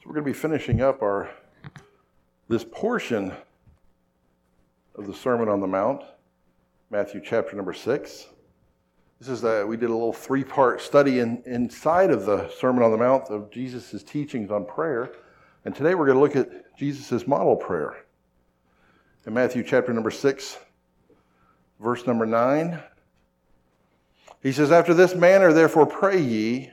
So we're going to be finishing up our this portion of the Sermon on the Mount, Matthew chapter number six. This is that we did a little three-part study in, inside of the Sermon on the Mount of Jesus' teachings on prayer, and today we're going to look at Jesus' model prayer. In Matthew chapter number six, verse number nine, he says, After this manner, therefore, pray ye.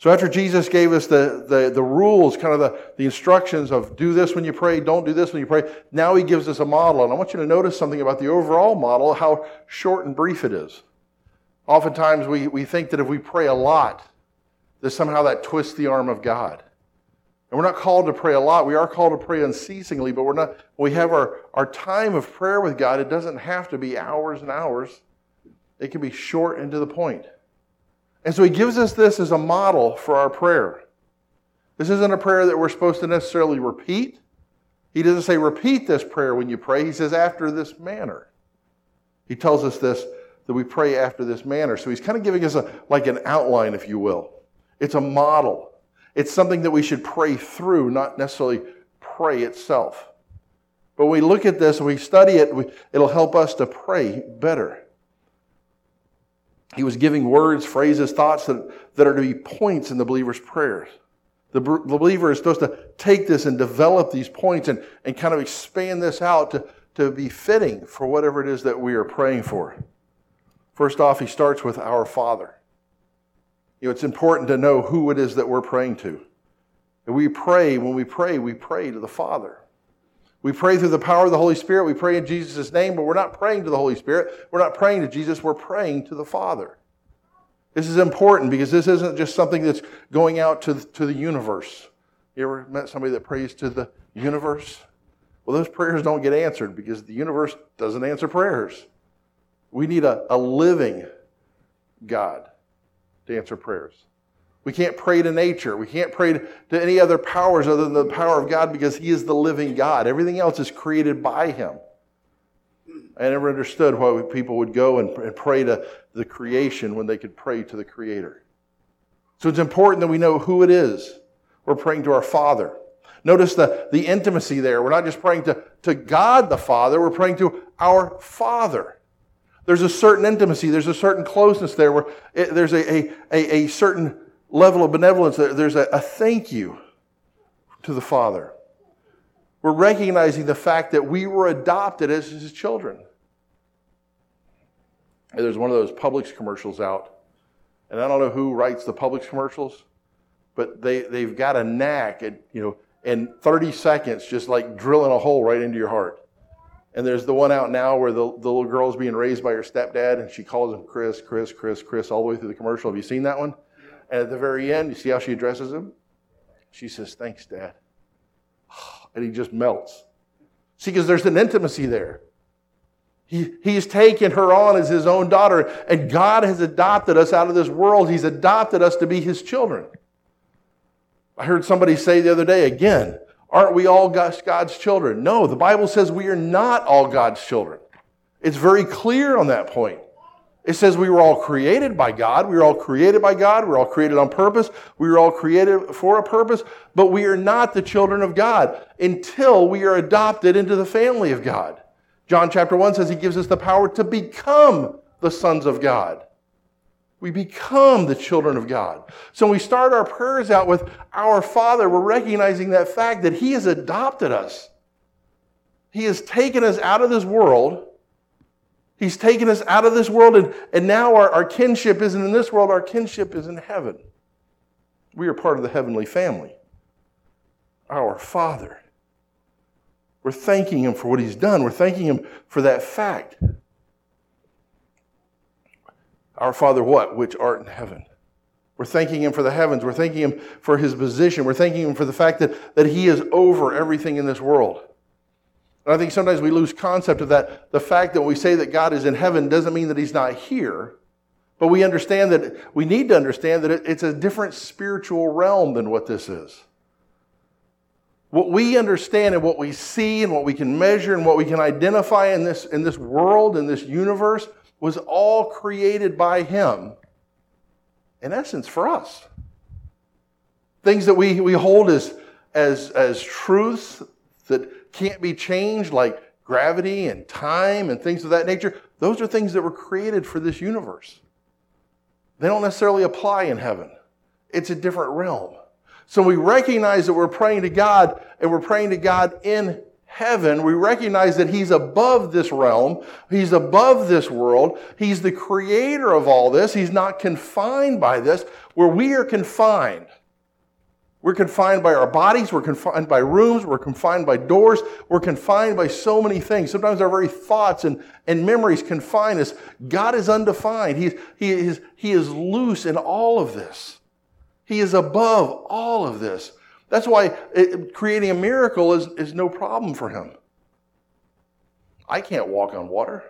So after Jesus gave us the, the, the, rules, kind of the, the instructions of do this when you pray, don't do this when you pray, now he gives us a model. And I want you to notice something about the overall model, how short and brief it is. Oftentimes we, we think that if we pray a lot, that somehow that twists the arm of God. And we're not called to pray a lot. We are called to pray unceasingly, but we're not, we have our, our time of prayer with God. It doesn't have to be hours and hours. It can be short and to the point. And so he gives us this as a model for our prayer. This isn't a prayer that we're supposed to necessarily repeat. He doesn't say repeat this prayer when you pray. He says after this manner. He tells us this that we pray after this manner. So he's kind of giving us a like an outline, if you will. It's a model. It's something that we should pray through, not necessarily pray itself. But when we look at this and we study it, we, it'll help us to pray better. He was giving words, phrases, thoughts that, that are to be points in the believer's prayers. The, the believer is supposed to take this and develop these points and, and kind of expand this out to, to be fitting for whatever it is that we are praying for. First off, he starts with our Father. You know, it's important to know who it is that we're praying to. And we pray, when we pray, we pray to the Father. We pray through the power of the Holy Spirit. We pray in Jesus' name, but we're not praying to the Holy Spirit. We're not praying to Jesus. We're praying to the Father. This is important because this isn't just something that's going out to the, to the universe. You ever met somebody that prays to the universe? Well, those prayers don't get answered because the universe doesn't answer prayers. We need a, a living God to answer prayers. We can't pray to nature. We can't pray to any other powers other than the power of God because He is the living God. Everything else is created by Him. I never understood why people would go and pray to the creation when they could pray to the Creator. So it's important that we know who it is. We're praying to our Father. Notice the, the intimacy there. We're not just praying to, to God the Father, we're praying to our Father. There's a certain intimacy, there's a certain closeness there where it, there's a, a, a, a certain level of benevolence. There's a, a thank you to the Father. We're recognizing the fact that we were adopted as his children. There's one of those Publix commercials out, and I don't know who writes the Publix commercials, but they, they've got a knack at, you know, in 30 seconds, just like drilling a hole right into your heart. And there's the one out now where the, the little girl's being raised by her stepdad, and she calls him Chris, Chris, Chris, Chris, all the way through the commercial. Have you seen that one? And at the very end, you see how she addresses him? She says, Thanks, Dad. And he just melts. See, because there's an intimacy there. He, he's taken her on as his own daughter, and God has adopted us out of this world. He's adopted us to be his children. I heard somebody say the other day, again, aren't we all God's children? No, the Bible says we are not all God's children. It's very clear on that point. It says we were all created by God. We were all created by God. We were all created on purpose. We were all created for a purpose, but we are not the children of God until we are adopted into the family of God. John chapter 1 says he gives us the power to become the sons of God. We become the children of God. So when we start our prayers out with our Father, we're recognizing that fact that He has adopted us. He has taken us out of this world He's taken us out of this world, and, and now our, our kinship isn't in this world, our kinship is in heaven. We are part of the heavenly family. Our Father. We're thanking Him for what He's done, we're thanking Him for that fact. Our Father, what? Which art in heaven. We're thanking Him for the heavens. We're thanking Him for His position. We're thanking Him for the fact that, that He is over everything in this world. And I think sometimes we lose concept of that. The fact that we say that God is in heaven doesn't mean that he's not here. But we understand that we need to understand that it's a different spiritual realm than what this is. What we understand and what we see and what we can measure and what we can identify in this, in this world, in this universe, was all created by Him, in essence, for us. Things that we, we hold as, as, as truths that can't be changed, like gravity and time and things of that nature, those are things that were created for this universe. They don't necessarily apply in heaven, it's a different realm. So we recognize that we're praying to God and we're praying to God in heaven. We recognize that He's above this realm. He's above this world. He's the creator of all this. He's not confined by this, where we are confined. We're confined by our bodies. We're confined by rooms. We're confined by doors. We're confined by so many things. Sometimes our very thoughts and, and memories confine us. God is undefined. He, he, is, he is loose in all of this. He is above all of this. That's why it, creating a miracle is, is no problem for him. I can't walk on water.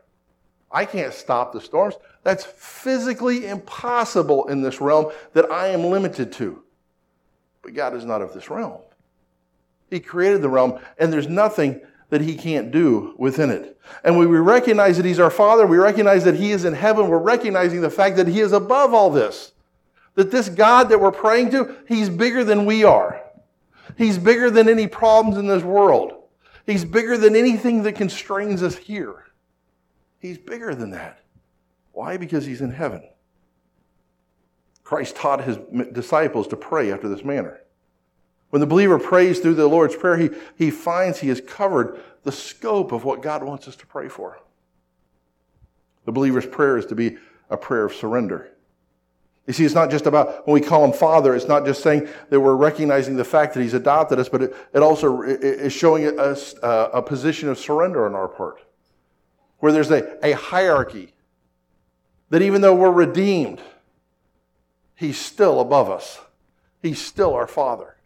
I can't stop the storms. That's physically impossible in this realm that I am limited to. But God is not of this realm. He created the realm, and there's nothing that He can't do within it. And when we recognize that He's our Father, we recognize that He is in heaven, we're recognizing the fact that He is above all this. That this God that we're praying to, He's bigger than we are. He's bigger than any problems in this world. He's bigger than anything that constrains us here. He's bigger than that. Why? Because He's in heaven. Christ taught His disciples to pray after this manner. When the believer prays through the Lord's Prayer, he, he finds he has covered the scope of what God wants us to pray for. The believer's prayer is to be a prayer of surrender. You see, it's not just about when we call him Father, it's not just saying that we're recognizing the fact that he's adopted us, but it, it also is showing us uh, a position of surrender on our part, where there's a, a hierarchy that even though we're redeemed, he's still above us. He's still our Father.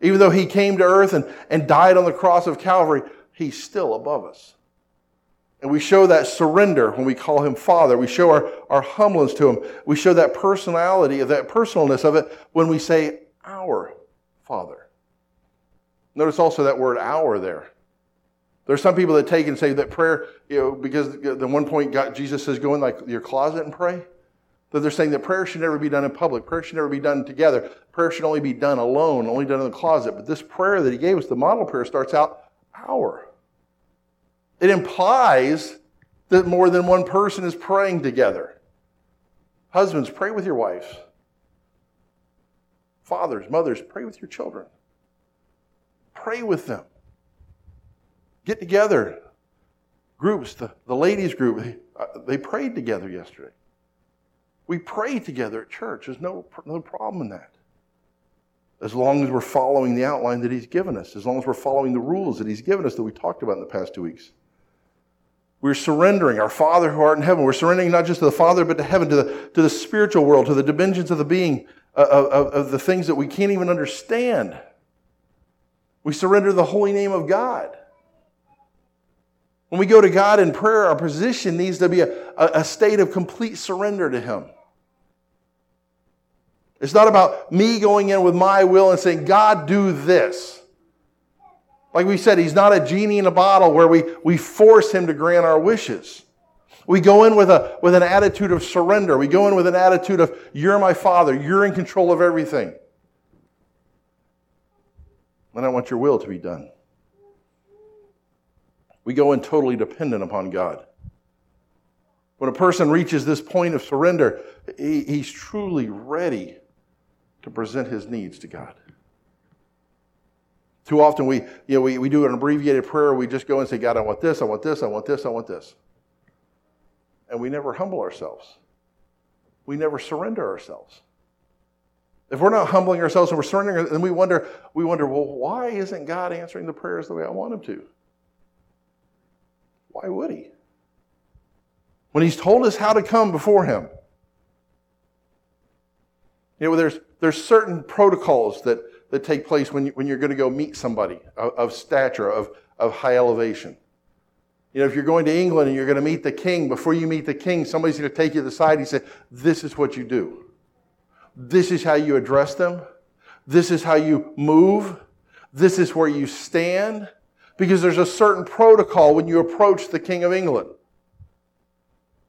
Even though he came to earth and, and died on the cross of Calvary, he's still above us. And we show that surrender when we call him Father. We show our, our humbleness to him. We show that personality, of that personalness of it when we say our Father. Notice also that word our there. There's some people that take and say that prayer, you know, because the one point God, Jesus says, go in like your closet and pray. That they're saying that prayer should never be done in public. Prayer should never be done together. Prayer should only be done alone, only done in the closet. But this prayer that he gave us, the model prayer, starts out our. It implies that more than one person is praying together. Husbands, pray with your wives. Fathers, mothers, pray with your children. Pray with them. Get together. Groups, the, the ladies' group, they, uh, they prayed together yesterday. We pray together at church. There's no, no problem in that. As long as we're following the outline that He's given us, as long as we're following the rules that He's given us that we talked about in the past two weeks. We're surrendering our Father who art in heaven. We're surrendering not just to the Father, but to heaven, to the, to the spiritual world, to the dimensions of the being, uh, of, of the things that we can't even understand. We surrender the holy name of God. When we go to God in prayer, our position needs to be a, a state of complete surrender to Him. It's not about me going in with my will and saying, God, do this. Like we said, he's not a genie in a bottle where we, we force him to grant our wishes. We go in with, a, with an attitude of surrender. We go in with an attitude of, You're my father. You're in control of everything. And I want your will to be done. We go in totally dependent upon God. When a person reaches this point of surrender, he, he's truly ready to present his needs to God. Too often we, you know, we, we do an abbreviated prayer. We just go and say, God, I want this, I want this, I want this, I want this. And we never humble ourselves. We never surrender ourselves. If we're not humbling ourselves and we're surrendering, then we wonder, we wonder, well, why isn't God answering the prayers the way I want him to? Why would he? When he's told us how to come before him. You know, there's, there's certain protocols that that take place when, you, when you're going to go meet somebody of, of stature, of, of high elevation. You know, if you're going to England and you're going to meet the king, before you meet the king, somebody's going to take you to the side and say, This is what you do. This is how you address them. This is how you move. This is where you stand. Because there's a certain protocol when you approach the King of England.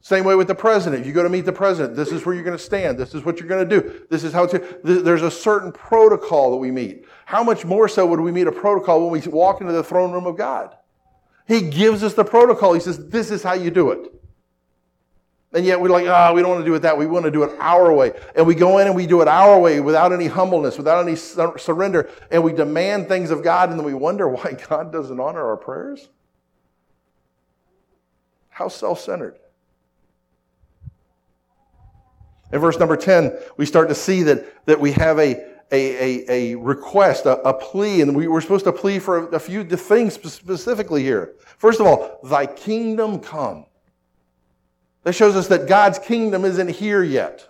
Same way with the president. If you go to meet the president, this is where you're going to stand. This is what you're going to do. This is how to. There's a certain protocol that we meet. How much more so would we meet a protocol when we walk into the throne room of God? He gives us the protocol. He says, This is how you do it. And yet we're like, ah, oh, we don't want to do it that way. We want to do it our way. And we go in and we do it our way without any humbleness, without any surrender. And we demand things of God and then we wonder why God doesn't honor our prayers. How self centered. In verse number 10, we start to see that, that we have a, a, a, a request, a, a, plea, and we, we're supposed to plea for a, a few things specifically here. First of all, thy kingdom come. That shows us that God's kingdom isn't here yet.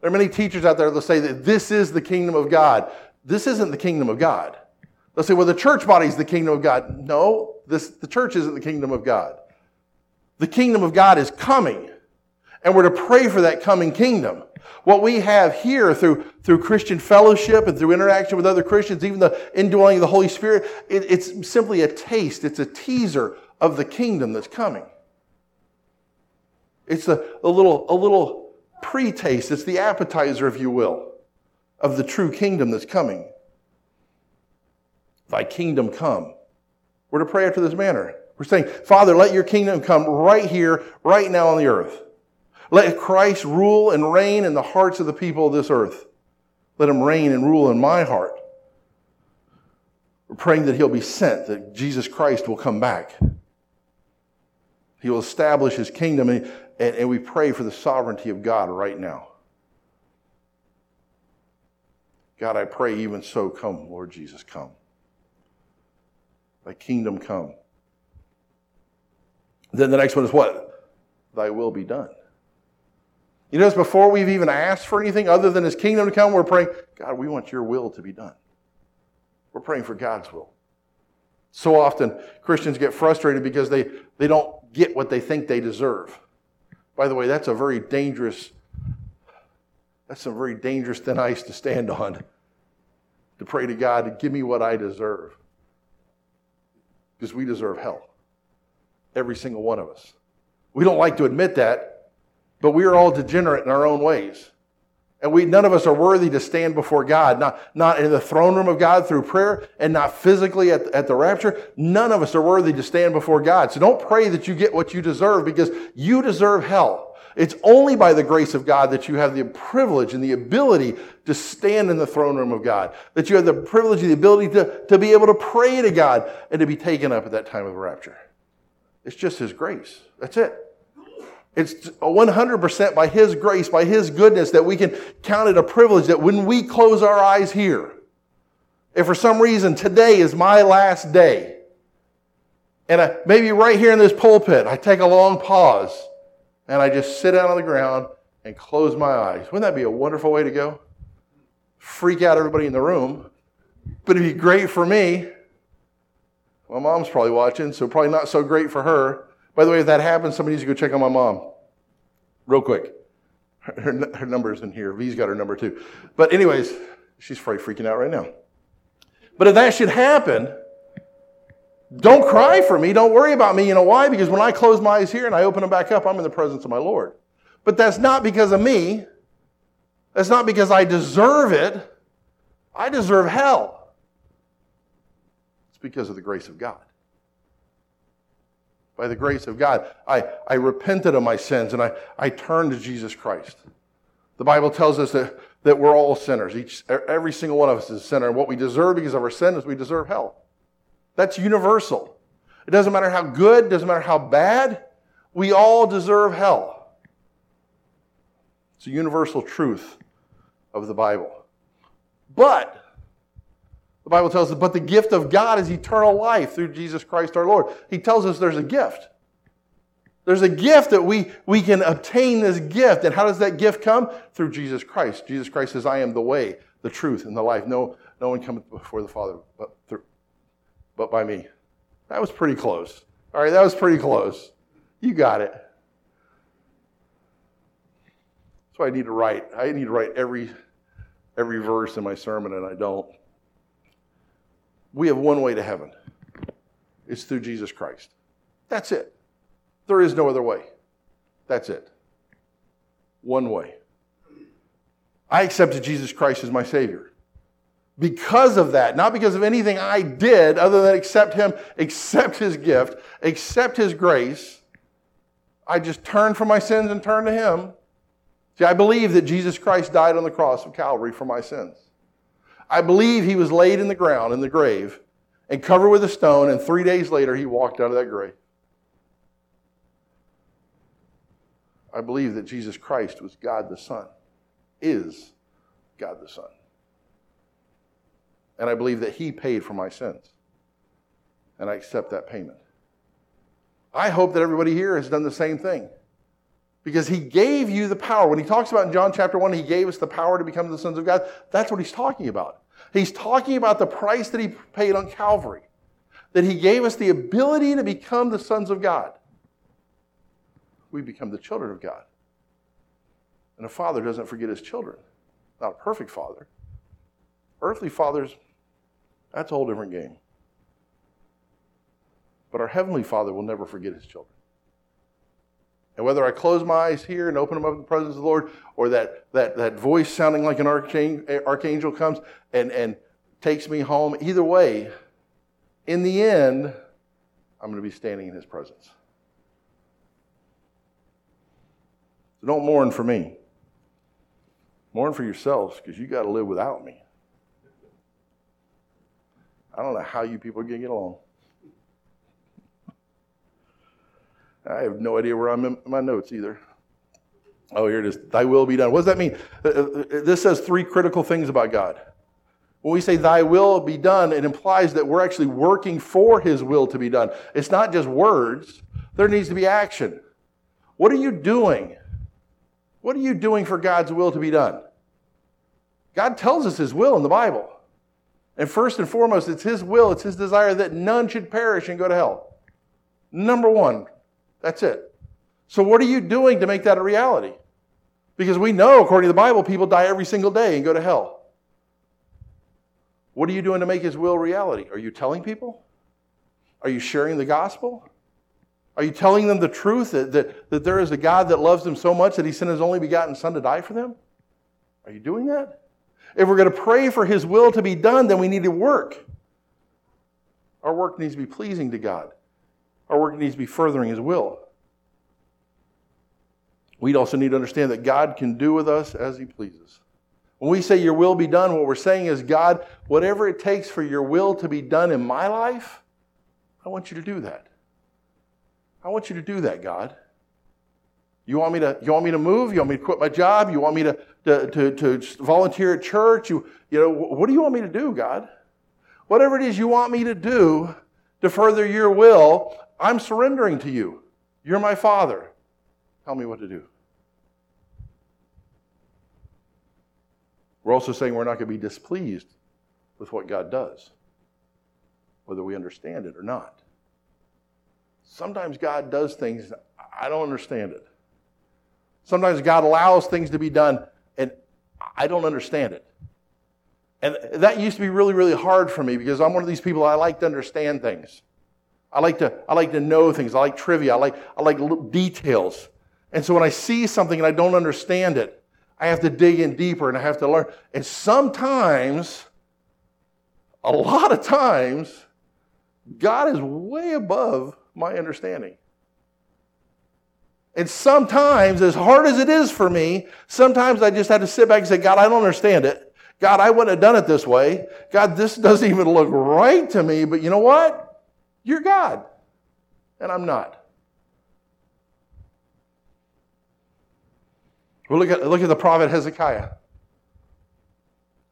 There are many teachers out there that say that this is the kingdom of God. This isn't the kingdom of God. They'll say, well, the church body is the kingdom of God. No, this, the church isn't the kingdom of God. The kingdom of God is coming and we're to pray for that coming kingdom. What we have here through, through Christian fellowship and through interaction with other Christians, even the indwelling of the Holy Spirit, it, it's simply a taste, it's a teaser of the kingdom that's coming. It's a, a little, a little pre-taste, it's the appetizer, if you will, of the true kingdom that's coming. Thy kingdom come. We're to pray after this manner. We're saying, Father, let your kingdom come right here, right now on the earth. Let Christ rule and reign in the hearts of the people of this earth. Let him reign and rule in my heart. We're praying that he'll be sent, that Jesus Christ will come back. He will establish his kingdom, and, and, and we pray for the sovereignty of God right now. God, I pray even so, come, Lord Jesus, come. Thy kingdom come. Then the next one is what? Thy will be done. You notice before we've even asked for anything other than His kingdom to come, we're praying, God, we want your will to be done. We're praying for God's will. So often Christians get frustrated because they, they don't get what they think they deserve. By the way, that's a very dangerous, that's some very dangerous thin ice to stand on. To pray to God to give me what I deserve. Because we deserve hell. Every single one of us. We don't like to admit that, but we are all degenerate in our own ways. And we, none of us are worthy to stand before God, not, not in the throne room of God through prayer and not physically at, at the rapture. None of us are worthy to stand before God. So don't pray that you get what you deserve because you deserve hell. It's only by the grace of God that you have the privilege and the ability to stand in the throne room of God, that you have the privilege and the ability to, to be able to pray to God and to be taken up at that time of the rapture. It's just His grace. That's it. It's 100% by His grace, by His goodness, that we can count it a privilege that when we close our eyes here, if for some reason today is my last day, and I, maybe right here in this pulpit, I take a long pause and I just sit down on the ground and close my eyes. Wouldn't that be a wonderful way to go? Freak out everybody in the room, but it'd be great for me. My mom's probably watching, so probably not so great for her. By the way, if that happens, somebody needs to go check on my mom. Real quick. Her, her number's in here. V's got her number too. But, anyways, she's probably freaking out right now. But if that should happen, don't cry for me. Don't worry about me. You know why? Because when I close my eyes here and I open them back up, I'm in the presence of my Lord. But that's not because of me. That's not because I deserve it. I deserve hell. It's because of the grace of God by the grace of God. I, I repented of my sins and I, I turned to Jesus Christ. The Bible tells us that, that we're all sinners. Each, every single one of us is a sinner. And what we deserve because of our sin is we deserve hell. That's universal. It doesn't matter how good, doesn't matter how bad, we all deserve hell. It's a universal truth of the Bible. But the Bible tells us, but the gift of God is eternal life through Jesus Christ our Lord. He tells us there's a gift. There's a gift that we, we can obtain this gift. And how does that gift come? Through Jesus Christ. Jesus Christ says, I am the way, the truth, and the life. No, no one cometh before the Father but, through, but by me. That was pretty close. All right, that was pretty close. You got it. That's why I need to write. I need to write every every verse in my sermon, and I don't. We have one way to heaven. It's through Jesus Christ. That's it. There is no other way. That's it. One way. I accepted Jesus Christ as my Savior. Because of that, not because of anything I did other than accept Him, accept His gift, accept His grace, I just turned from my sins and turned to Him. See, I believe that Jesus Christ died on the cross of Calvary for my sins. I believe He was laid in the ground, in the grave, and covered with a stone, and three days later He walked out of that grave. I believe that Jesus Christ was God the Son, is God the Son. And I believe that He paid for my sins. And I accept that payment. I hope that everybody here has done the same thing. Because He gave you the power. When He talks about in John chapter 1, He gave us the power to become the sons of God, that's what He's talking about. He's talking about the price that He paid on Calvary, that He gave us the ability to become the sons of God we become the children of God. And a father doesn't forget his children. Not a perfect father. Earthly fathers, that's a whole different game. But our Heavenly Father will never forget his children. And whether I close my eyes here and open them up in the presence of the Lord, or that, that, that voice sounding like an archangel, comes and, and takes me home, either way, in the end, I'm going to be standing in his presence. So don't mourn for me. Mourn for yourselves because you got to live without me. I don't know how you people are going to get along. I have no idea where I'm in my notes either. Oh, here it is. Thy will be done. What does that mean? Uh, uh, this says three critical things about God. When we say thy will be done, it implies that we're actually working for his will to be done. It's not just words, there needs to be action. What are you doing? What are you doing for God's will to be done? God tells us His will in the Bible. And first and foremost, it's His will, it's His desire that none should perish and go to hell. Number one, that's it. So, what are you doing to make that a reality? Because we know, according to the Bible, people die every single day and go to hell. What are you doing to make His will reality? Are you telling people? Are you sharing the gospel? Are you telling them the truth that, that, that there is a God that loves them so much that he sent his only begotten Son to die for them? Are you doing that? If we're going to pray for his will to be done, then we need to work. Our work needs to be pleasing to God, our work needs to be furthering his will. We also need to understand that God can do with us as he pleases. When we say your will be done, what we're saying is, God, whatever it takes for your will to be done in my life, I want you to do that. I want you to do that, God. You want me to, you want me to move? You want me to quit my job? You want me to, to, to, to volunteer at church? You, you know, what do you want me to do, God? Whatever it is you want me to do to further your will, I'm surrendering to you. You're my Father. Tell me what to do. We're also saying we're not going to be displeased with what God does, whether we understand it or not. Sometimes God does things, I don't understand it. Sometimes God allows things to be done, and I don't understand it. And that used to be really, really hard for me because I'm one of these people, I like to understand things. I like to, I like to know things. I like trivia. I like, I like details. And so when I see something and I don't understand it, I have to dig in deeper and I have to learn. And sometimes, a lot of times, God is way above my understanding. And sometimes, as hard as it is for me, sometimes I just have to sit back and say, God, I don't understand it. God, I wouldn't have done it this way. God, this doesn't even look right to me, but you know what? You're God, and I'm not. Well, look at, look at the prophet Hezekiah.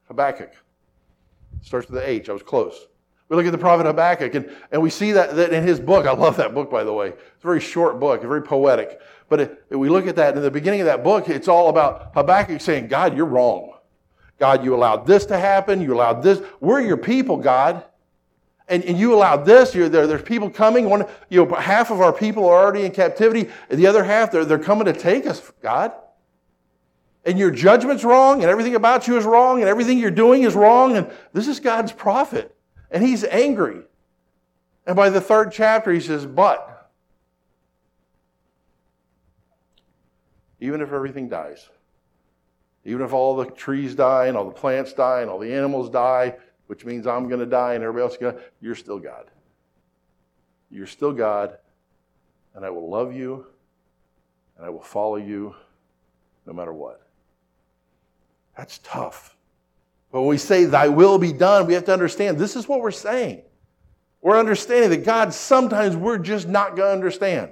Habakkuk. Starts with the H. I was close. We look at the prophet Habakkuk, and, and we see that, that in his book. I love that book, by the way. It's a very short book, very poetic. But it, we look at that, in the beginning of that book, it's all about Habakkuk saying, God, you're wrong. God, you allowed this to happen. You allowed this. We're your people, God. And, and you allowed this. There, there's people coming. One, you know, half of our people are already in captivity. The other half, they're, they're coming to take us, God. And your judgment's wrong, and everything about you is wrong, and everything you're doing is wrong. And this is God's prophet. And he's angry. And by the third chapter, he says, But, even if everything dies, even if all the trees die and all the plants die and all the animals die, which means I'm going to die and everybody else is going to, you're still God. You're still God, and I will love you, and I will follow you no matter what. That's tough. But when we say, Thy will be done, we have to understand this is what we're saying. We're understanding that God, sometimes we're just not going to understand.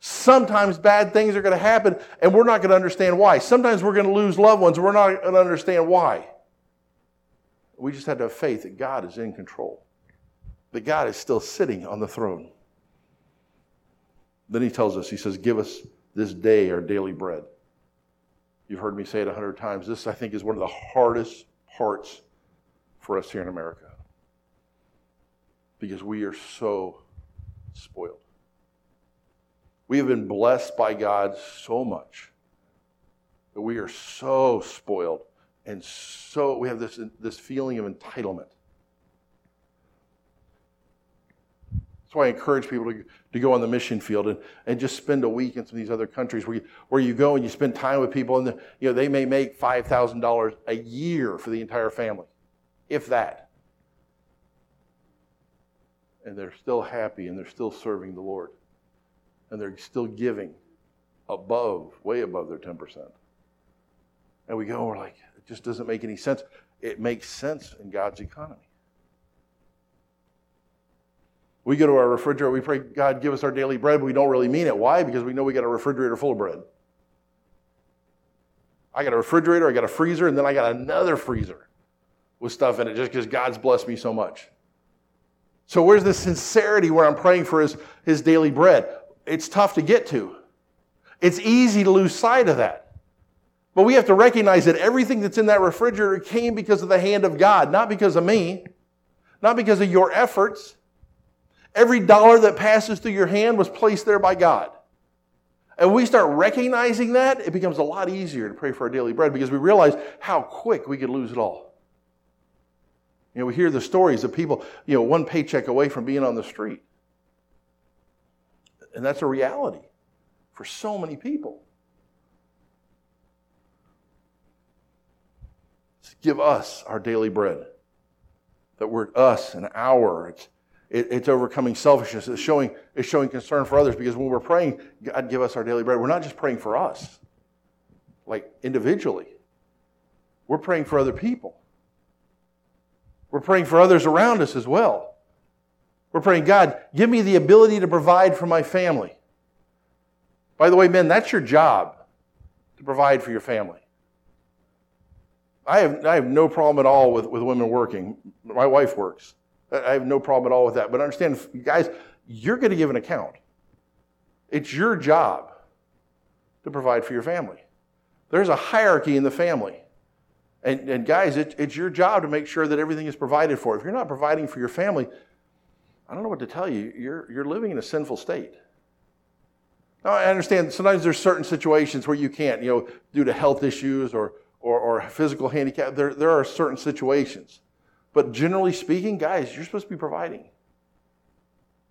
Sometimes bad things are going to happen, and we're not going to understand why. Sometimes we're going to lose loved ones, and we're not going to understand why. We just have to have faith that God is in control, that God is still sitting on the throne. Then he tells us, he says, Give us this day our daily bread. You've heard me say it a hundred times. This, I think, is one of the hardest parts for us here in America because we are so spoiled. We have been blessed by God so much that we are so spoiled and so we have this, this feeling of entitlement. That's why I encourage people to, to go on the mission field and, and just spend a week in some of these other countries where you, where you go and you spend time with people and the, you know, they may make $5,000 a year for the entire family, if that. And they're still happy and they're still serving the Lord. And they're still giving above, way above their 10%. And we go, we're like, it just doesn't make any sense. It makes sense in God's economy. We go to our refrigerator, we pray, God, give us our daily bread, but we don't really mean it. Why? Because we know we got a refrigerator full of bread. I got a refrigerator, I got a freezer, and then I got another freezer with stuff in it just because God's blessed me so much. So, where's the sincerity where I'm praying for his, his daily bread? It's tough to get to. It's easy to lose sight of that. But we have to recognize that everything that's in that refrigerator came because of the hand of God, not because of me, not because of your efforts. Every dollar that passes through your hand was placed there by God. And we start recognizing that, it becomes a lot easier to pray for our daily bread because we realize how quick we could lose it all. You know, we hear the stories of people, you know, one paycheck away from being on the street. And that's a reality for so many people. Give us our daily bread. That word us and our, it's, it, it's overcoming selfishness. It's showing, it's showing concern for others because when we're praying, God, give us our daily bread, we're not just praying for us, like individually. We're praying for other people. We're praying for others around us as well. We're praying, God, give me the ability to provide for my family. By the way, men, that's your job to provide for your family. I have, I have no problem at all with, with women working. My wife works. I have no problem at all with that. But understand, guys, you're going to give an account. It's your job to provide for your family. There's a hierarchy in the family. And, and guys, it, it's your job to make sure that everything is provided for. If you're not providing for your family, I don't know what to tell you. You're, you're living in a sinful state. Now, I understand sometimes there's certain situations where you can't, you know, due to health issues or, or, or physical handicap. There, there are certain situations. But generally speaking, guys, you're supposed to be providing.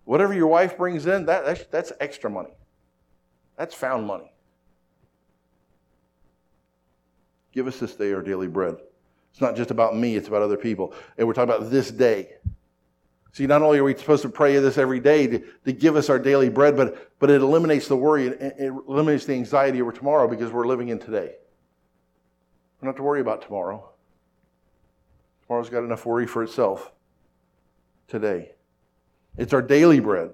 Whatever your wife brings in, that, that's, that's extra money. That's found money. Give us this day our daily bread. It's not just about me, it's about other people. And we're talking about this day. See, not only are we supposed to pray this every day to, to give us our daily bread, but, but it eliminates the worry, it, it eliminates the anxiety over tomorrow because we're living in today don't have to worry about tomorrow. Tomorrow's got enough worry for itself today. It's our daily bread.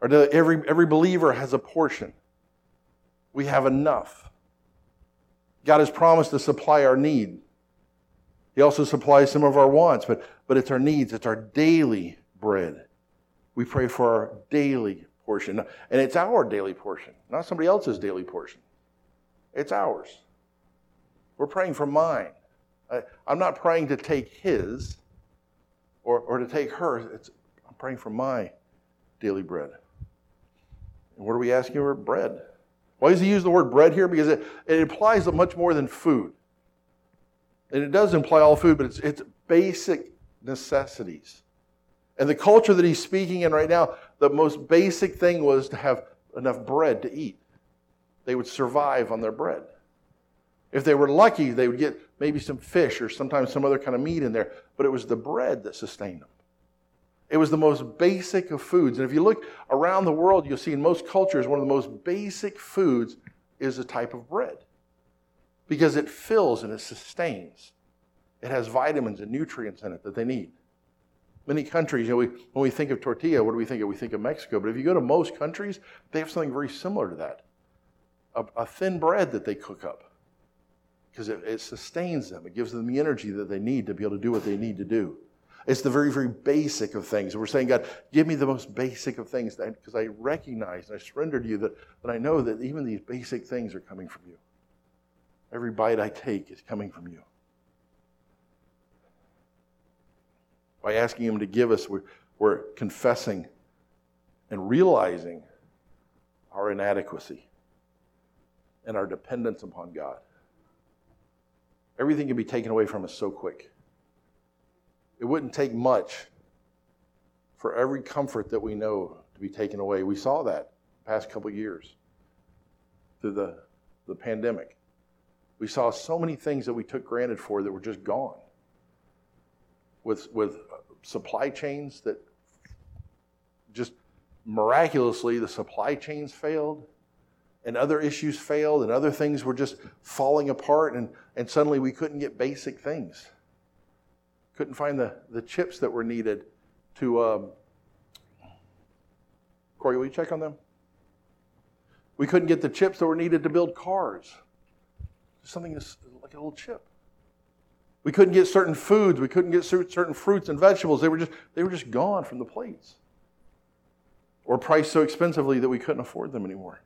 Our daily, every, every believer has a portion. We have enough. God has promised to supply our need. He also supplies some of our wants, but, but it's our needs, it's our daily bread. We pray for our daily portion. And it's our daily portion, not somebody else's daily portion. It's ours. We're praying for mine. I, am not praying to take his. or, or to take her. It's, I'm praying for my daily bread. And what are we asking for? Bread. Why does he use the word bread here? Because it, it implies much more than food. And it does imply all food, but it's, it's basic necessities. And the culture that he's speaking in right now, the most basic thing was to have enough bread to eat. They would survive on their bread. If they were lucky, they would get maybe some fish or sometimes some other kind of meat in there, but it was the bread that sustained them. It was the most basic of foods. And if you look around the world, you'll see in most cultures, one of the most basic foods is a type of bread because it fills and it sustains. It has vitamins and nutrients in it that they need. Many countries, you know, we, when we think of tortilla, what do we think of? We think of Mexico. But if you go to most countries, they have something very similar to that a, a thin bread that they cook up because it, it sustains them. It gives them the energy that they need to be able to do what they need to do. It's the very, very basic of things. We're saying, God, give me the most basic of things because I recognize and I surrender to you that, that I know that even these basic things are coming from you. Every bite I take is coming from you. By asking Him to give us, we're, we're confessing and realizing our inadequacy and our dependence upon God. Everything can be taken away from us so quick. It wouldn't take much for every comfort that we know to be taken away. We saw that past couple years through the, the pandemic. We saw so many things that we took granted for that were just gone. With, with supply chains that just miraculously the supply chains failed and other issues failed and other things were just falling apart and, and suddenly we couldn't get basic things. Couldn't find the, the chips that were needed to um, corey will you check on them? We couldn't get the chips that were needed to build cars. Something like a little chip. We couldn't get certain foods. We couldn't get certain fruits and vegetables. They were just they were just gone from the plates. Or priced so expensively that we couldn't afford them anymore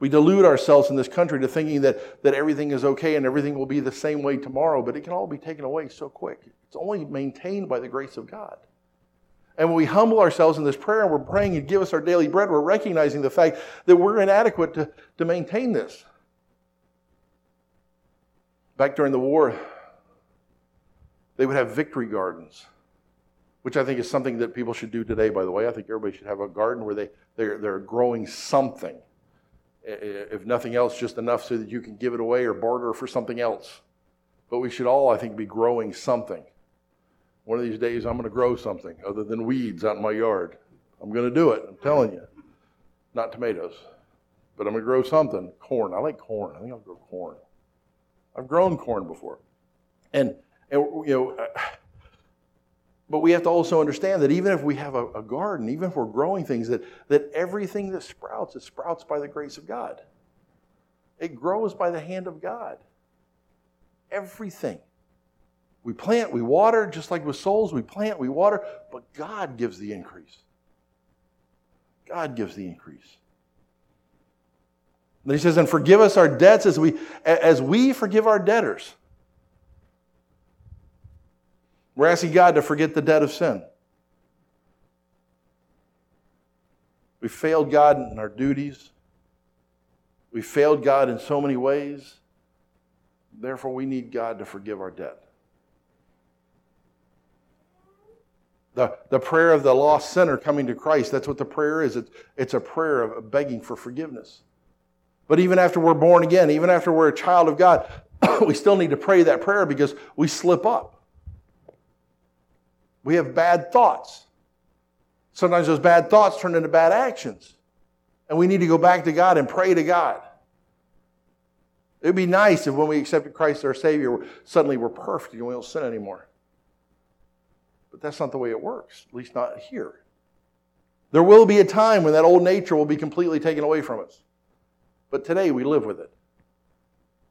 we delude ourselves in this country to thinking that, that everything is okay and everything will be the same way tomorrow, but it can all be taken away so quick. It's only maintained by the grace of God. And when we humble ourselves in this prayer and we're praying and give us our daily bread, we're recognizing the fact that we're inadequate to, to maintain this. Back during the war, they would have victory gardens, which I think is something that people should do today, by the way. I think everybody should have a garden where they, they're, they're growing something if nothing else, just enough so that you can give it away or barter for something else. But we should all, I think, be growing something. One of these days, I'm going to grow something other than weeds out in my yard. I'm going to do it, I'm telling you. Not tomatoes, but I'm going to grow something. Corn. I like corn. I think I'll grow corn. I've grown corn before. And, and you know, but we have to also understand that even if we have a, a, garden, even if we're growing things, that, that everything that sprouts, it sprouts by the grace of God. It grows by the hand of God. Everything. We plant, we water, just like with souls, we plant, we water, but God gives the increase. God gives the increase. And he says, and forgive us our debts as we, as we forgive our debtors. We're asking God to forget the debt of sin. We failed God in our duties. We failed God in so many ways. Therefore, we need God to forgive our debt. The, the prayer of the lost sinner coming to Christ, that's what the prayer is. It's, it's a prayer of begging for forgiveness. But even after we're born again, even after we're a child of God, we still need to pray that prayer because we slip up. We have bad thoughts. Sometimes those bad thoughts turn into bad actions. And we need to go back to God and pray to God. It'd be nice if when we accepted Christ as our Savior, suddenly we're perfect and we don't sin anymore. But that's not the way it works, at least not here. There will be a time when that old nature will be completely taken away from us. But today we live with it.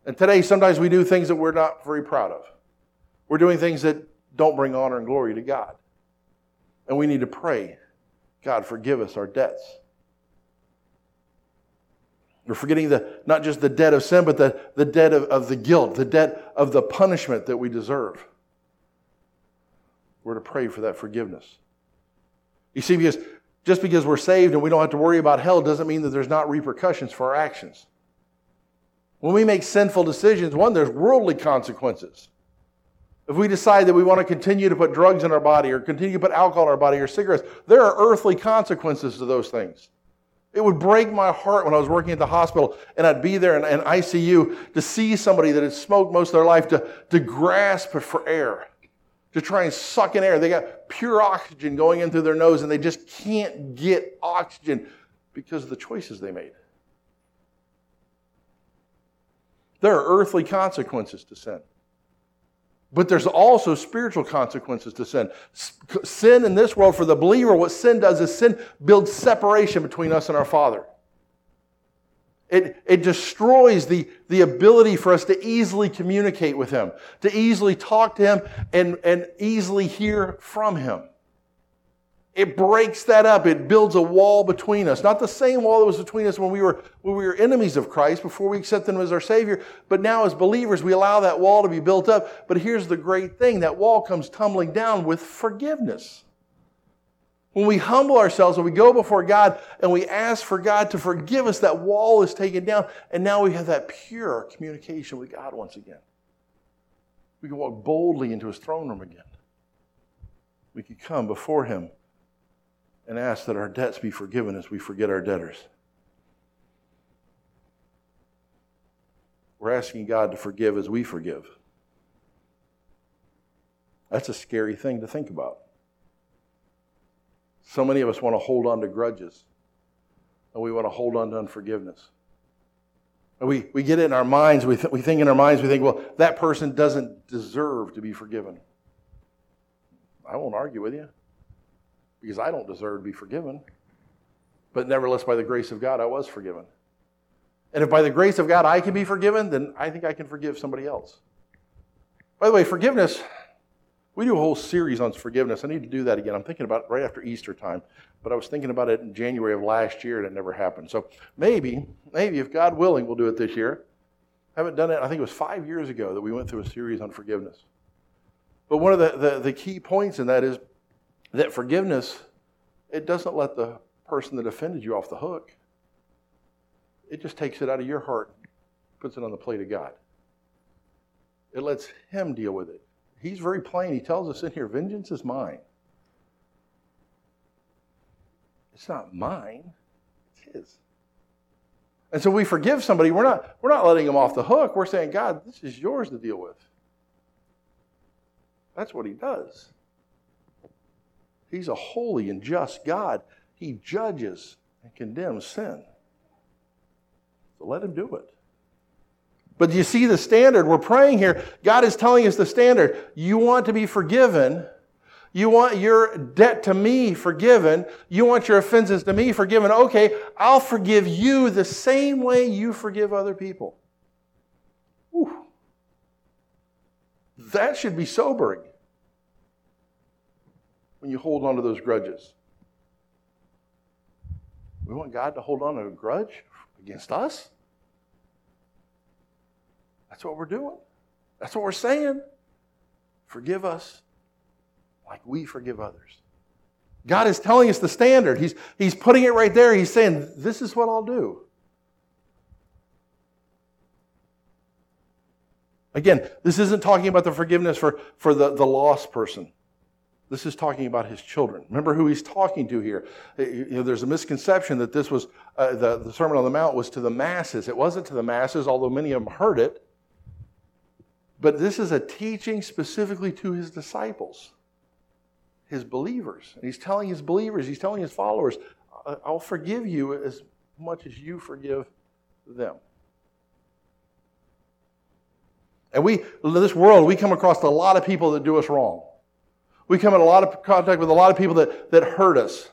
And today, sometimes we do things that we're not very proud of. We're doing things that don't bring honor and glory to God. And we need to pray, God, forgive us our debts. We're forgetting the, not just the debt of sin, but the, the debt of, of the guilt, the debt of the punishment that we deserve. we're to pray for that forgiveness. You see, because just because we're saved and we don't have to worry about hell doesn't mean that there's not repercussions for our actions. When we make sinful decisions, one, there's worldly consequences. If we decide that we want to continue to put drugs in our body or continue to put alcohol in our body or cigarettes, there are earthly consequences to those things. It would break my heart when I was working at the hospital and I'd be there in, in ICU to see somebody that had smoked most of their life to, to grasp for air, to try and suck in air. They got pure oxygen going in through their nose and they just can't get oxygen because of the choices they made. There are earthly consequences to sin. But there's also spiritual consequences to sin. Sin in this world, for the believer, what sin does is sin builds separation between us and our Father. It, it destroys the, the ability for us to easily communicate with Him, to easily talk to Him, and, and easily hear from Him. It breaks that up. It builds a wall between us. Not the same wall that was between us when we were, when we were enemies of Christ before we accepted Him as our Savior. But now, as believers, we allow that wall to be built up. But here's the great thing that wall comes tumbling down with forgiveness. When we humble ourselves and we go before God and we ask for God to forgive us, that wall is taken down. And now we have that pure communication with God once again. We can walk boldly into His throne room again. We can come before Him and ask that our debts be forgiven as we forget our debtors. We're asking God to forgive as we forgive. That's a scary thing to think about. So many of us want to hold on to grudges, and we want to hold on to unforgiveness. And we, we get it in our minds, we, th- we think in our minds, we think, well, that person doesn't deserve to be forgiven. I won't argue with you because I don't deserve to be forgiven. But nevertheless, by the grace of God, I was forgiven. And if by the grace of God I can be forgiven, then I think I can forgive somebody else. By the way, forgiveness, we do a whole series on forgiveness. I need to do that again. I'm thinking about it right after Easter time, but I was thinking about it in January of last year and it never happened. So maybe, maybe if God willing, we'll do it this year. I haven't done it, I think it was five years ago that we went through a series on forgiveness. But one of the, the, the key points in that is that forgiveness, it doesn't let the person that offended you off the hook. It just takes it out of your heart, puts it on the plate of God. It lets Him deal with it. He's very plain. He tells us in here, vengeance is mine. It's not mine, it's His. And so we forgive somebody, we're not, we're not letting them off the hook. We're saying, God, this is yours to deal with. That's what He does. He's a holy and just God. He judges and condemns sin. So let him do it. But you see the standard? We're praying here. God is telling us the standard. You want to be forgiven. You want your debt to me forgiven. You want your offenses to me forgiven. Okay, I'll forgive you the same way you forgive other people. Whew. That should be sobering when you hold on to those grudges? We want God to hold on to a grudge against us? That's what we're doing. That's what we're saying. Forgive us like we forgive others. God is telling us the standard. He's, he's putting it right there. He's saying, This is what I'll do. Again, this isn't talking about the forgiveness for, for the, the lost person. This is talking about his children. Remember who he's talking to here. You know, there's a misconception that this was uh, the, the Sermon on the Mount was to the masses. It wasn't to the masses, although many of them heard it. But this is a teaching specifically to his disciples, his believers. And he's telling his believers, he's telling his followers, I'll forgive you as much as you forgive them. And we, in this world, we come across a lot of people that do us wrong. We come in a lot of contact with a lot of people that, that hurt us.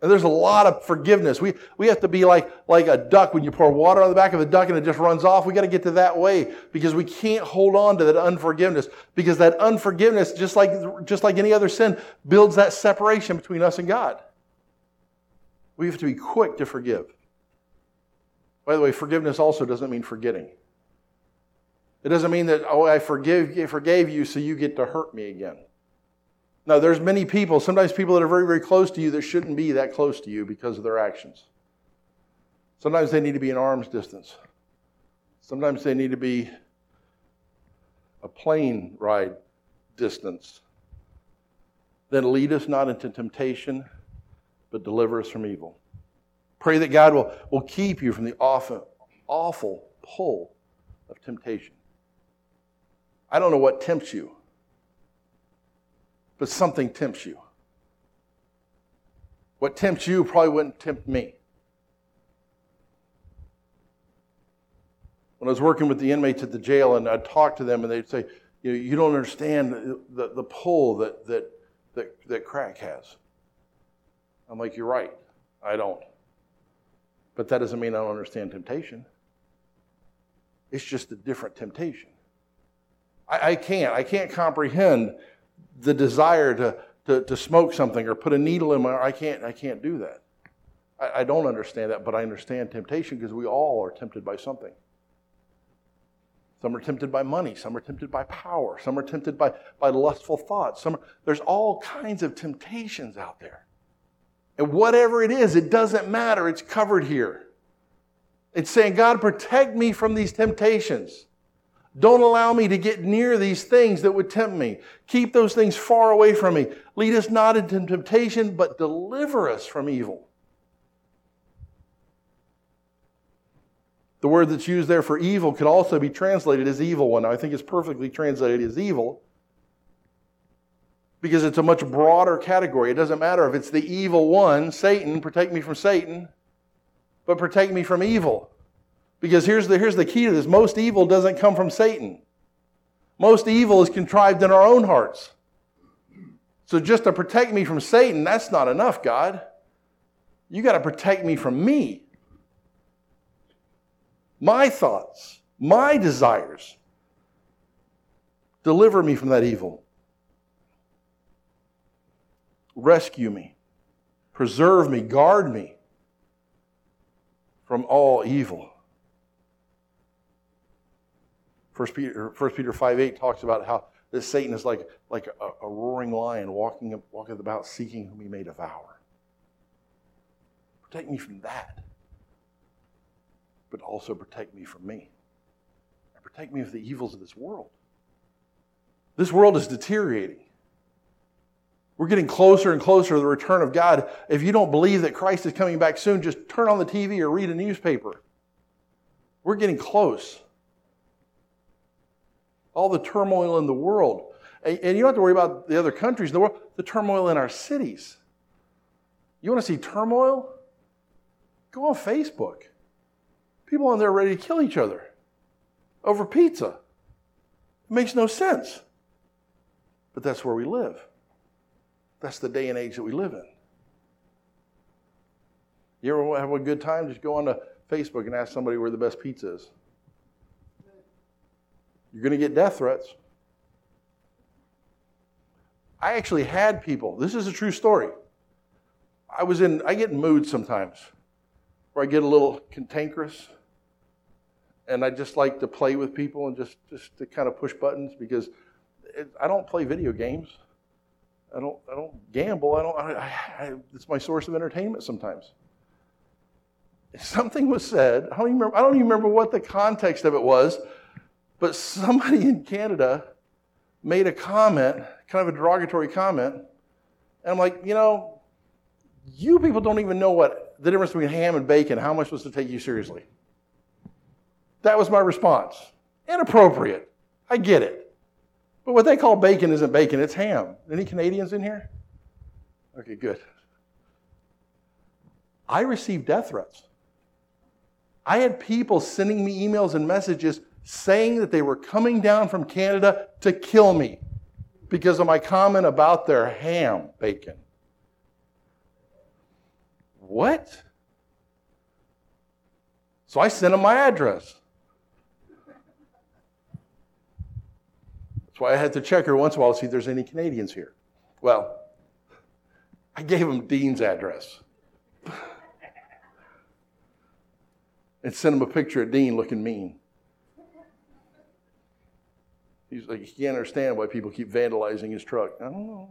And there's a lot of forgiveness. We, we have to be like, like a duck when you pour water on the back of a duck and it just runs off. We got to get to that way because we can't hold on to that unforgiveness because that unforgiveness, just like, just like any other sin, builds that separation between us and God. We have to be quick to forgive. By the way, forgiveness also doesn't mean forgetting. It doesn't mean that, oh, I forgive, I forgave you so you get to hurt me again. No, there's many people, sometimes people that are very, very close to you that shouldn't be that close to you because of their actions. Sometimes they need to be in arm's distance. Sometimes they need to be a plane ride distance. Then lead us not into temptation, but deliver us from evil. Pray that God will, will keep you from the awful, awful pull of temptation. I don't know what tempts you, but something tempts you. What tempts you probably wouldn't tempt me. When I was working with the inmates at the jail and I'd talk to them and they'd say, you, know, you don't understand the, the, pull that, that, that, that crack has. I'm like, you're right. I don't. But that doesn't mean I don't understand temptation. It's just a different temptation. I, I can't. I can't comprehend the desire to, to, to, smoke something or put a needle in my I can't I can't do that. I, I don't understand that, but I understand temptation because we all are tempted by something. Some are tempted by money. Some are tempted by power. Some are tempted by, by lustful thoughts. Some are, there's all kinds of temptations out there. And whatever it is, it doesn't matter. It's covered here. It's saying, God, protect me from these temptations. Don't allow me to get near these things that would tempt me. Keep those things far away from me. Lead us not into temptation, but deliver us from evil. The word that's used there for evil could also be translated as evil one. I think it's perfectly translated as evil because it's a much broader category. It doesn't matter if it's the evil one, Satan, protect me from Satan, but protect me from evil. Because here's the, here's the key to this most evil doesn't come from Satan, most evil is contrived in our own hearts. So just to protect me from Satan, that's not enough, God. You got to protect me from me my thoughts, my desires. Deliver me from that evil. Rescue me. Preserve me. Guard me from all evil. 1 Peter, 1 Peter 5 8 talks about how this Satan is like, like a, a roaring lion walking, walking about seeking whom he may devour. Protect me from that but also protect me from me. And protect me from the evils of this world. This world is deteriorating. We're getting closer and closer to the return of God. If you don't believe that Christ is coming back soon, just turn on the TV or read a newspaper. We're getting close. All the turmoil in the world. And, you don't have to worry about the other countries in the world, the turmoil in our cities. You want to see turmoil? Go on Facebook. People on there ready to kill each other over pizza. It makes no sense. But that's where we live. That's the day and age that we live in. You ever have a good time? Just go on to Facebook and ask somebody where the best pizza is. You're going to get death threats. I actually had people, this is a true story. I was in, I get in moods sometimes where I get a little cantankerous and I just like to play with people and just, just to kind of push buttons because it, I don't play video games. I don't, I don't gamble. I don't, I, I, it's my source of entertainment sometimes. Something was said, I don't, even remember, I don't even remember what the context of it was, but somebody in Canada made a comment, kind of a derogatory comment, and I'm like, you know, you people don't even know what the difference between ham and bacon. How am I supposed to take you seriously? That was my response. Inappropriate. I get it. But what they call bacon isn't bacon, it's ham. Any Canadians in here? Okay, good. I received death threats. I had people sending me emails and messages saying that they were coming down from Canada to kill me because of my comment about their ham bacon. What? So I sent them my address. That's why I had to check her once in a while to see if there's any Canadians here. Well, I gave him Dean's address. and sent him a picture of Dean looking mean. He's like, he can't understand why people keep vandalizing his truck. I don't know.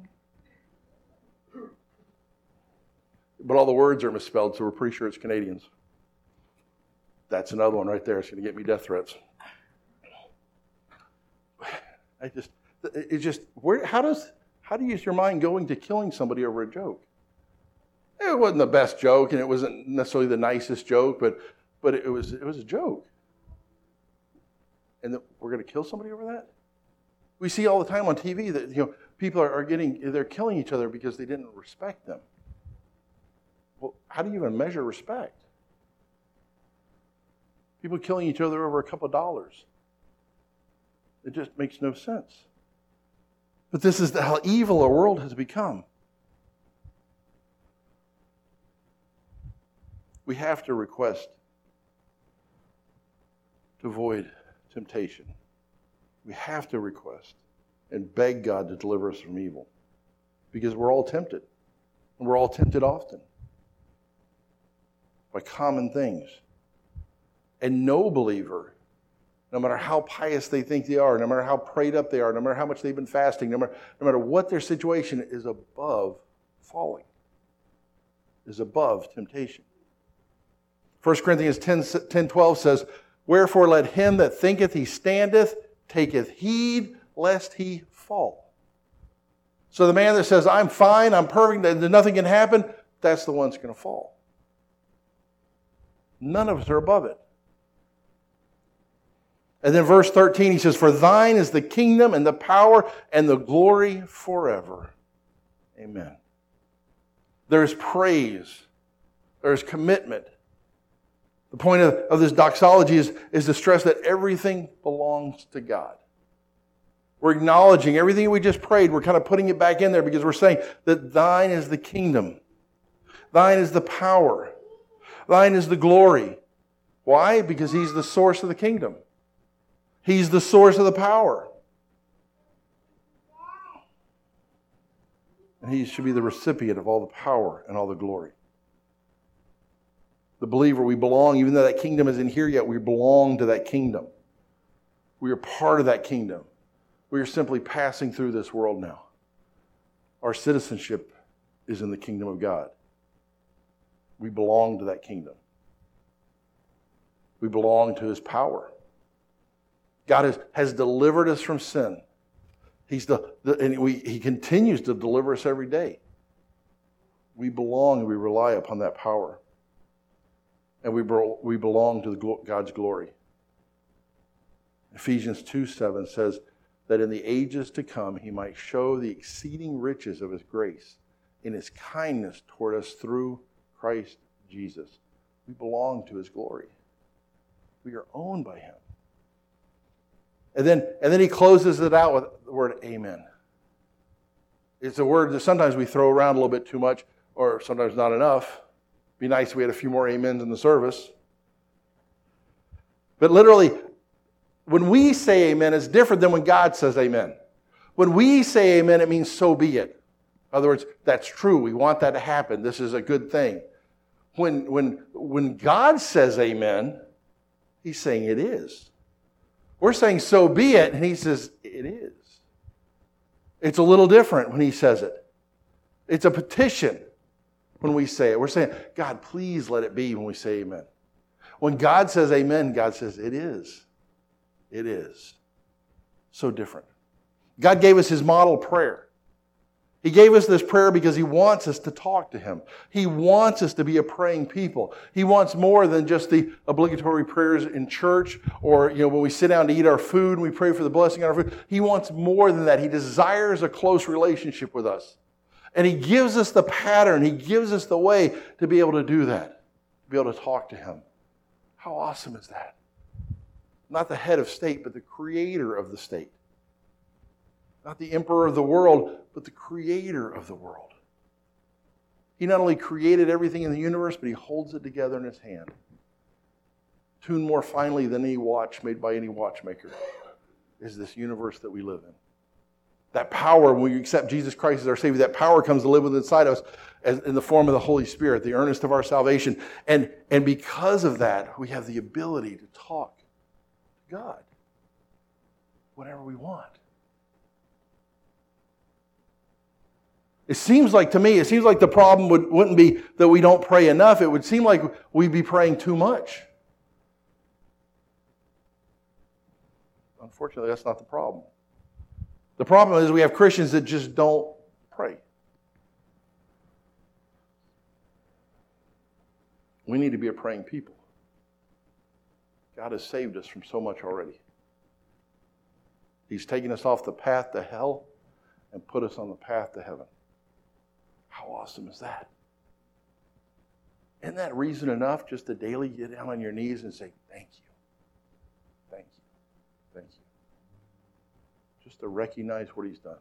But all the words are misspelled, so we're pretty sure it's Canadians. That's another one right there. It's going to get me death threats. I just, it just, where, how does, how do you use your mind going to killing somebody over a joke? It wasn't the best joke, and it wasn't necessarily the nicest joke, but, but it was, it was a joke. And that we're going to kill somebody over that? We see all the time on TV that you know people are, are getting they're killing each other because they didn't respect them. Well, how do you even measure respect? People killing each other over a couple of dollars. It just makes no sense. But this is how evil our world has become. We have to request to avoid temptation. We have to request and beg God to deliver us from evil because we're all tempted. And we're all tempted often by common things. And no believer, no matter how pious they think they are, no matter how prayed up they are, no matter how much they've been fasting, no matter, no matter what their situation is above falling, is above temptation. 1 Corinthians 10, 10 12 says, Wherefore let him that thinketh he standeth taketh heed lest he fall. So the man that says, I'm fine, I'm perfect, nothing can happen, that's the one that's going to fall. None of us are above it. And then verse 13, he says, For thine is the kingdom and the power and the glory forever. Amen. There's praise, there's commitment. The point of, of this doxology is, is to stress that everything belongs to God. We're acknowledging everything we just prayed, we're kind of putting it back in there because we're saying that thine is the kingdom, thine is the power, thine is the glory. Why? Because he's the source of the kingdom, he's the source of the power. And he should be the recipient of all the power and all the glory. The believer, we belong, even though that kingdom isn't here yet, we belong to that kingdom. We are part of that kingdom. We are simply passing through this world now. Our citizenship is in the kingdom of God. We belong to that kingdom. We belong to his power. God has, has delivered us from sin. He's the, the and we, he continues to deliver us every day. We belong and we rely upon that power. And we, we belong to God's glory. Ephesians 2 7 says, that in the ages to come he might show the exceeding riches of his grace in his kindness toward us through Christ Jesus. We belong to his glory. We are owned by him. And then, and then he closes it out with the word amen. It's a word that sometimes we throw around a little bit too much, or sometimes not enough. Be nice if we had a few more amens in the service. But literally, when we say amen, it's different than when God says amen. When we say amen, it means so be it. In other words, that's true. We want that to happen. This is a good thing. When, when, when God says amen, he's saying it is. We're saying so be it, and he says it is. It's a little different when he says it. It's a petition when we say it. We're saying, God, please let it be when we say amen. When God says amen, God says it is. It is. So different. God gave us his model prayer. He gave us this prayer because he wants us to talk to him. He wants us to be a praying people. He wants more than just the obligatory prayers in church or, you know, when we sit down to eat our food and we pray for the blessing on our food. He wants more than that. He desires a close relationship with us. And he gives us the pattern. He gives us the way to be able to do that, to be able to talk to him. How awesome is that? not the head of state, but the creator of the state. Not the emperor of the world, but the creator of the world. He not only created everything in the universe, but he holds it together in his hand. Tuned more finely than any watch made by any watchmaker is this universe that we live in. That power, when we accept Jesus Christ as our Savior, that power comes to live within inside us as, in the form of the Holy Spirit, the earnest of our salvation. And, and because of that, we have the ability to talk God. whatever we want. It seems like to me, it seems like the problem would, wouldn't be that we don't pray enough. It would seem like we'd be praying too much. Unfortunately, that's not the problem. The problem is we have Christians that just don't pray. We need to be a praying people. God has saved us from so much already. He's taken us off the path to hell and put us on the path to heaven. How awesome is that? Isn't that reason enough just to daily get down on your knees and say, Thank you? Thank you. Thank you. To recognize what He's done.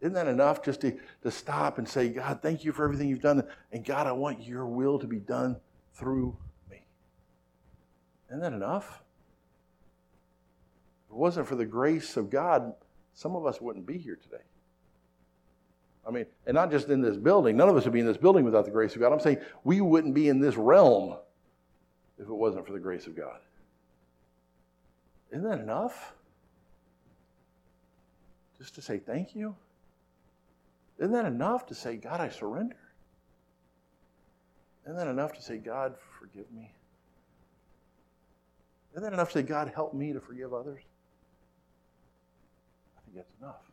Isn't that enough just to, to stop and say, God, thank you for everything you've done? And God, I want your will to be done through me. Isn't that enough? If it wasn't for the grace of God, some of us wouldn't be here today. I mean, and not just in this building. None of us would be in this building without the grace of God. I'm saying we wouldn't be in this realm if it wasn't for the grace of God. Isn't that enough? Just to say thank you? Isn't that enough to say, God, I surrender? Isn't that enough to say, God, forgive me? Isn't that enough to say, God, help me to forgive others? I think that's enough.